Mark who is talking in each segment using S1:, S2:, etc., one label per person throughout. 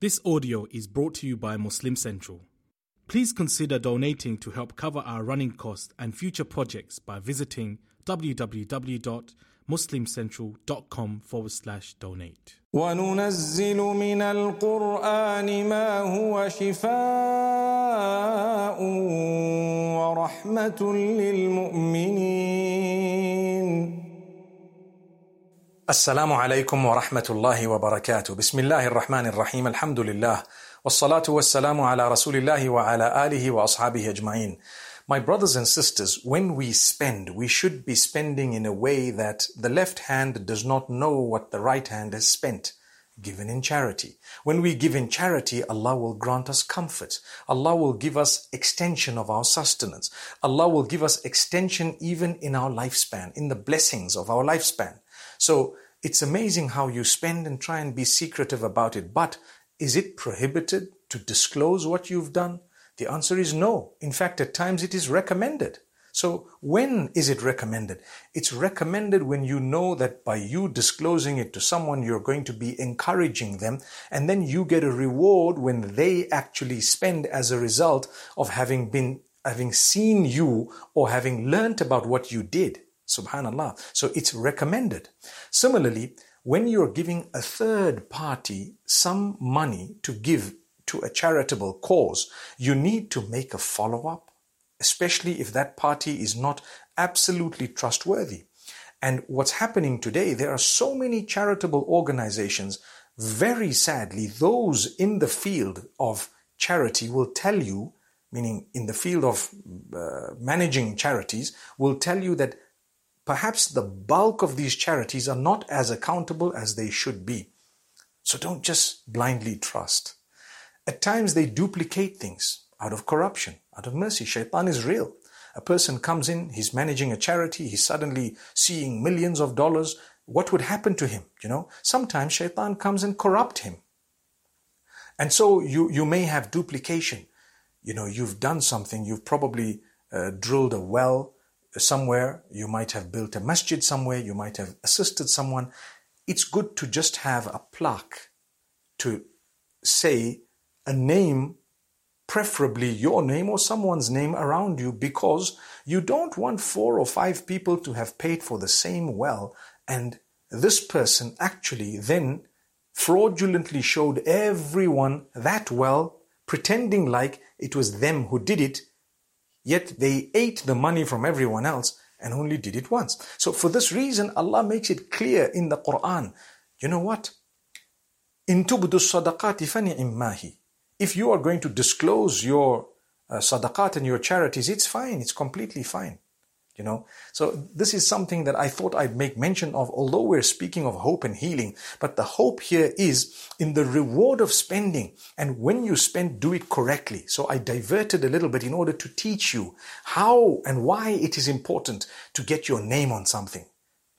S1: This audio is brought to you by Muslim Central. Please consider donating to help cover our running costs and future projects by visiting www.muslimcentral.com forward slash donate.
S2: وننزل من القرآن ما هو شفاء ورحمة للمؤمنين السلام عليكم ورحمة الله وبركاته بسم الله الرحمن الرحيم الحمد لله والصلاة والسلام على رسول الله وعلى آله وأصحابه أجمعين My brothers and sisters, when we spend, we should be spending in a way that the left hand does not know what the right hand has spent. Given in charity. When we give in charity, Allah will grant us comfort. Allah will give us extension of our sustenance. Allah will give us extension even in our lifespan, in the blessings of our lifespan. So it's amazing how you spend and try and be secretive about it. But is it prohibited to disclose what you've done? The answer is no. In fact, at times it is recommended. So when is it recommended? It's recommended when you know that by you disclosing it to someone, you're going to be encouraging them. And then you get a reward when they actually spend as a result of having been, having seen you or having learnt about what you did. Subhanallah. So it's recommended. Similarly, when you're giving a third party some money to give to a charitable cause, you need to make a follow up, especially if that party is not absolutely trustworthy. And what's happening today, there are so many charitable organizations. Very sadly, those in the field of charity will tell you, meaning in the field of uh, managing charities, will tell you that perhaps the bulk of these charities are not as accountable as they should be. So don't just blindly trust. At times they duplicate things out of corruption, out of mercy. Shaitan is real. A person comes in, he's managing a charity, he's suddenly seeing millions of dollars. What would happen to him? You know, sometimes shaitan comes and corrupt him. And so you, you may have duplication. You know, you've done something, you've probably uh, drilled a well somewhere, you might have built a masjid somewhere, you might have assisted someone. It's good to just have a plaque to say a name, preferably your name or someone's name around you, because you don't want four or five people to have paid for the same well and this person actually then fraudulently showed everyone that well, pretending like it was them who did it, yet they ate the money from everyone else and only did it once. So for this reason, Allah makes it clear in the Quran. You know what? In tubdu sadaqati fani'immahi. If you are going to disclose your uh, sadaqat and your charities, it's fine. It's completely fine. You know, so this is something that I thought I'd make mention of, although we're speaking of hope and healing. But the hope here is in the reward of spending. And when you spend, do it correctly. So I diverted a little bit in order to teach you how and why it is important to get your name on something.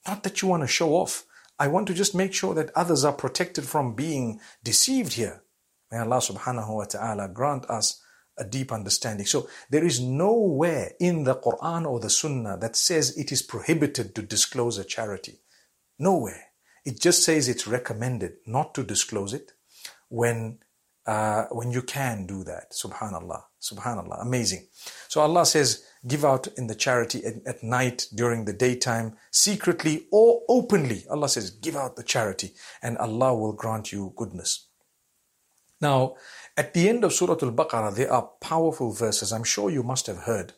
S2: Not that you want to show off. I want to just make sure that others are protected from being deceived here. May Allah subhanahu wa ta'ala grant us a deep understanding. So there is nowhere in the Quran or the Sunnah that says it is prohibited to disclose a charity. Nowhere. It just says it's recommended not to disclose it when uh, when you can do that. Subhanallah. Subhanallah. Amazing. So Allah says, give out in the charity at, at, night, during the daytime, secretly or openly. Allah says, give out the charity and Allah will grant you goodness. Now, at the end of Surah Al-Baqarah, there are powerful verses. I'm sure you must have heard.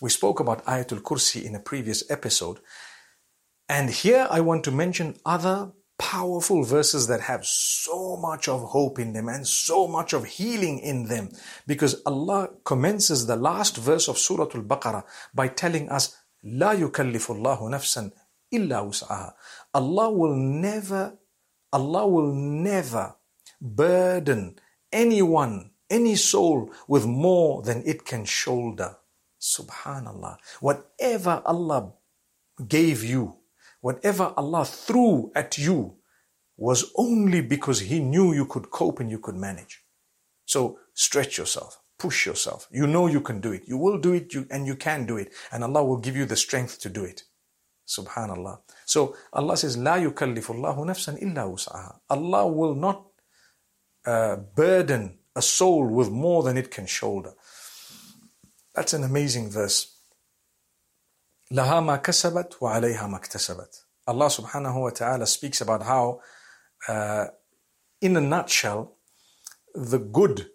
S2: We spoke about Ayatul Kursi in a previous episode. And here I want to mention other powerful verses that have so much of hope in them and so much of healing in them. Because Allah commences the last verse of Surah Al-Baqarah by telling us, لا يكلف الله نفسا إلا وسعها. Allah will never, Allah will never burden anyone, any soul with more than it can shoulder. Subhanallah. Whatever Allah gave you, whatever Allah threw at you, was only because He knew you could cope and you could manage. So stretch yourself, push yourself. You know you can do it. You will do it you, and you can do it. And Allah will give you the strength to do it. Subhanallah. So Allah says, La yukallifullahu nafsan illa usaha. Allah will not uh, burden a soul with more than it can shoulder. That's an amazing verse. لها ما كسبت وعليها ما اكتسبت. Allah subhanahu wa ta'ala speaks about how, uh, in a nutshell, the good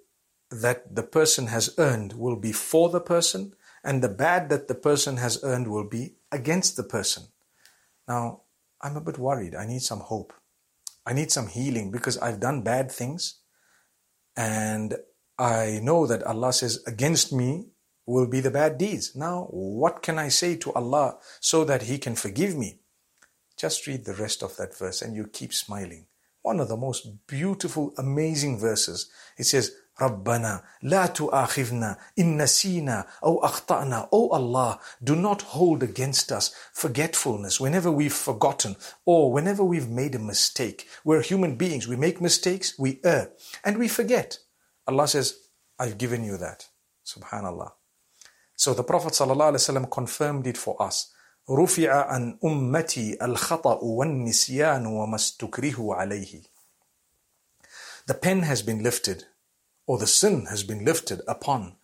S2: that the person has earned will be for the person, and the bad that the person has earned will be against the person. Now, I'm a bit worried. I need some hope. I need some healing because I've done bad things, and I know that Allah says, against me will be the bad deeds. Now, what can I say to Allah so that He can forgive me? Just read the rest of that verse and you keep smiling. One of the most beautiful, amazing verses. It says, ربنا لا تؤاخذنا إن نسينا أو أخطأنا Oh Allah, do not hold against us forgetfulness whenever we've forgotten or whenever we've made a mistake. We're human beings. We make mistakes, we err, and we forget. Allah says, I've given you that. Subhanallah. So the Prophet ﷺ confirmed it for us. رفع عن أمتي الخطأ والنسيان وما استكره عليه. The pen has been lifted or the sin has been lifted upon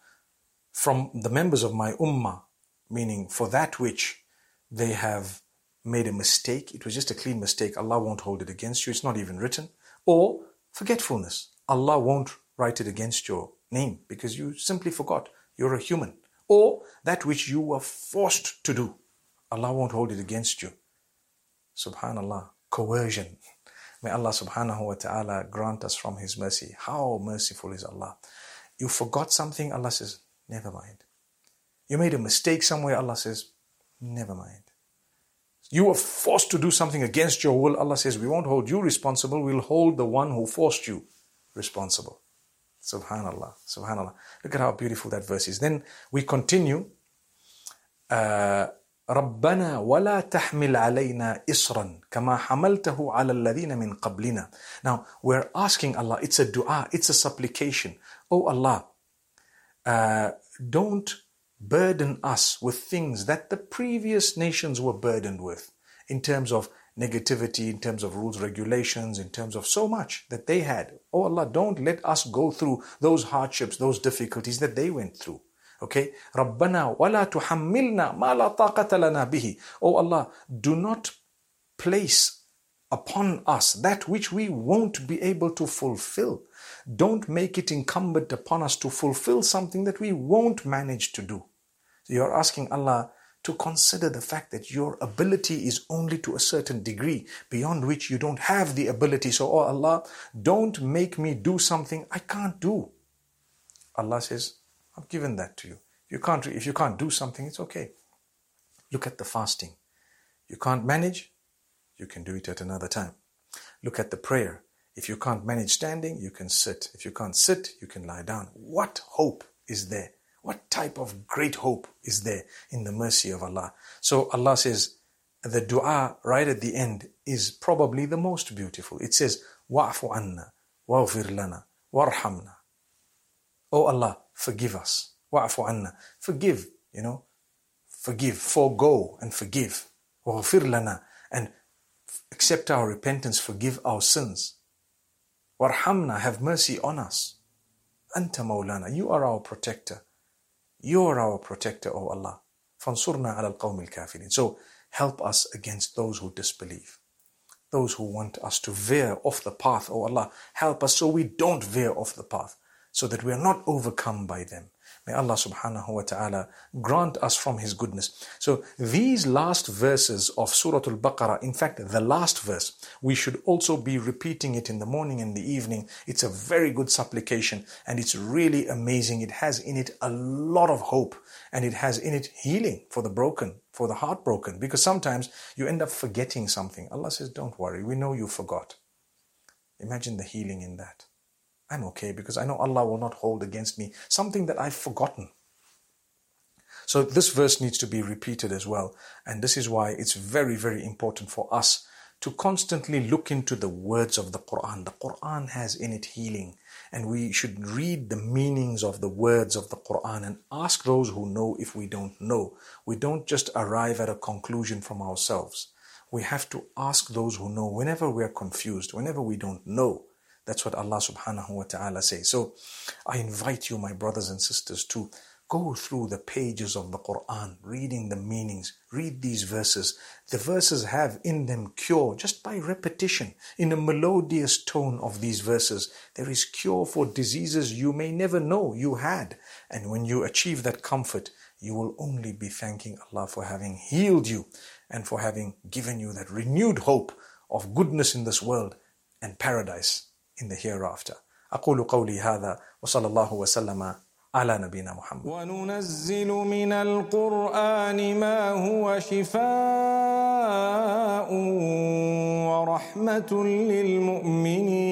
S2: from the members of my ummah, meaning for that which they have made a mistake, it was just a clean mistake, Allah won't hold it against you, it's not even written, or forgetfulness, Allah won't write it against your name because you simply forgot, you're a human, or that which you were forced to do, Allah won't hold it against you. Subhanallah, coercion. May Allah subhanahu wa ta'ala grant us from His mercy. How merciful is Allah. You forgot something, Allah says, never mind. You made a mistake somewhere, Allah says, never mind. You were forced to do something against your will, Allah says, we won't hold you responsible, we'll hold the one who forced you responsible. Subhanallah, subhanallah. Look at how beautiful that verse is. Then we continue. Uh, ربنا ولا تحمل علينا إصرا كما حملته على الذين من قبلنا. Now we're asking Allah, it's a dua, it's a supplication. Oh Allah, uh, don't burden us with things that the previous nations were burdened with in terms of negativity, in terms of rules, regulations, in terms of so much that they had. Oh Allah, don't let us go through those hardships, those difficulties that they went through. Okay? Rabbana wala tuhammilna ma la taqata lana bihi. Oh Allah, do not place upon us that which we won't be able to fulfill. Don't make it incumbent upon us to fulfill something that we won't manage to do. So you're asking Allah to consider the fact that your ability is only to a certain degree beyond which you don't have the ability. So, oh Allah, don't make me do something I can't do. Allah says, I've given that to you. If you can't, if you can't do something, it's okay. Look at the fasting. You can't manage, you can do it at another time. Look at the prayer. If you can't manage standing, you can sit. If you can't sit, you can lie down. What hope is there? What type of great hope is there in the mercy of Allah? So Allah says, the dua right at the end is probably the most beautiful. It says, Wa'fu anna, wa'ghfir lana, warhamna. Oh Allah, forgive us. Wa'fu anna. Forgive, you know. Forgive, forego and forgive. Waghfir lana. And accept our repentance, forgive our sins. Warhamna, have mercy on us. Anta maulana, you are our protector. You are our protector, O Allah. Fansurna al kafirin. So help us against those who disbelieve. Those who want us to veer off the path, O Allah, help us so we don't veer off the path so that we are not overcome by them. May Allah subhanahu wa ta'ala grant us from His goodness. So these last verses of Surah Al-Baqarah, in fact, the last verse, we should also be repeating it in the morning and the evening. It's a very good supplication and it's really amazing. It has in it a lot of hope and it has in it healing for the broken, for the heartbroken, because sometimes you end up forgetting something. Allah says, don't worry, we know you forgot. Imagine the healing in that. I'm okay because I know Allah will not hold against me something that I've forgotten. So this verse needs to be repeated as well. And this is why it's very, very important for us to constantly look into the words of the Quran. The Quran has in it healing. And we should read the meanings of the words of the Quran and ask those who know if we don't know. We don't just arrive at a conclusion from ourselves. We have to ask those who know whenever we're confused, whenever we don't know That's what Allah subhanahu wa ta'ala says. So I invite you, my brothers and sisters, to go through the pages of the Quran, reading the meanings, read these verses. The verses have in them cure just by repetition, in a melodious tone of these verses. There is cure for diseases you may never know you had. And when you achieve that comfort, you will only be thanking Allah for having healed you and for having given you that renewed hope of goodness in this world and paradise in the hereafter. أقول قولي هذا وصلى الله وسلم على نبينا محمد
S3: وننزل من القرآن ما هو شفاء ورحمة للمؤمنين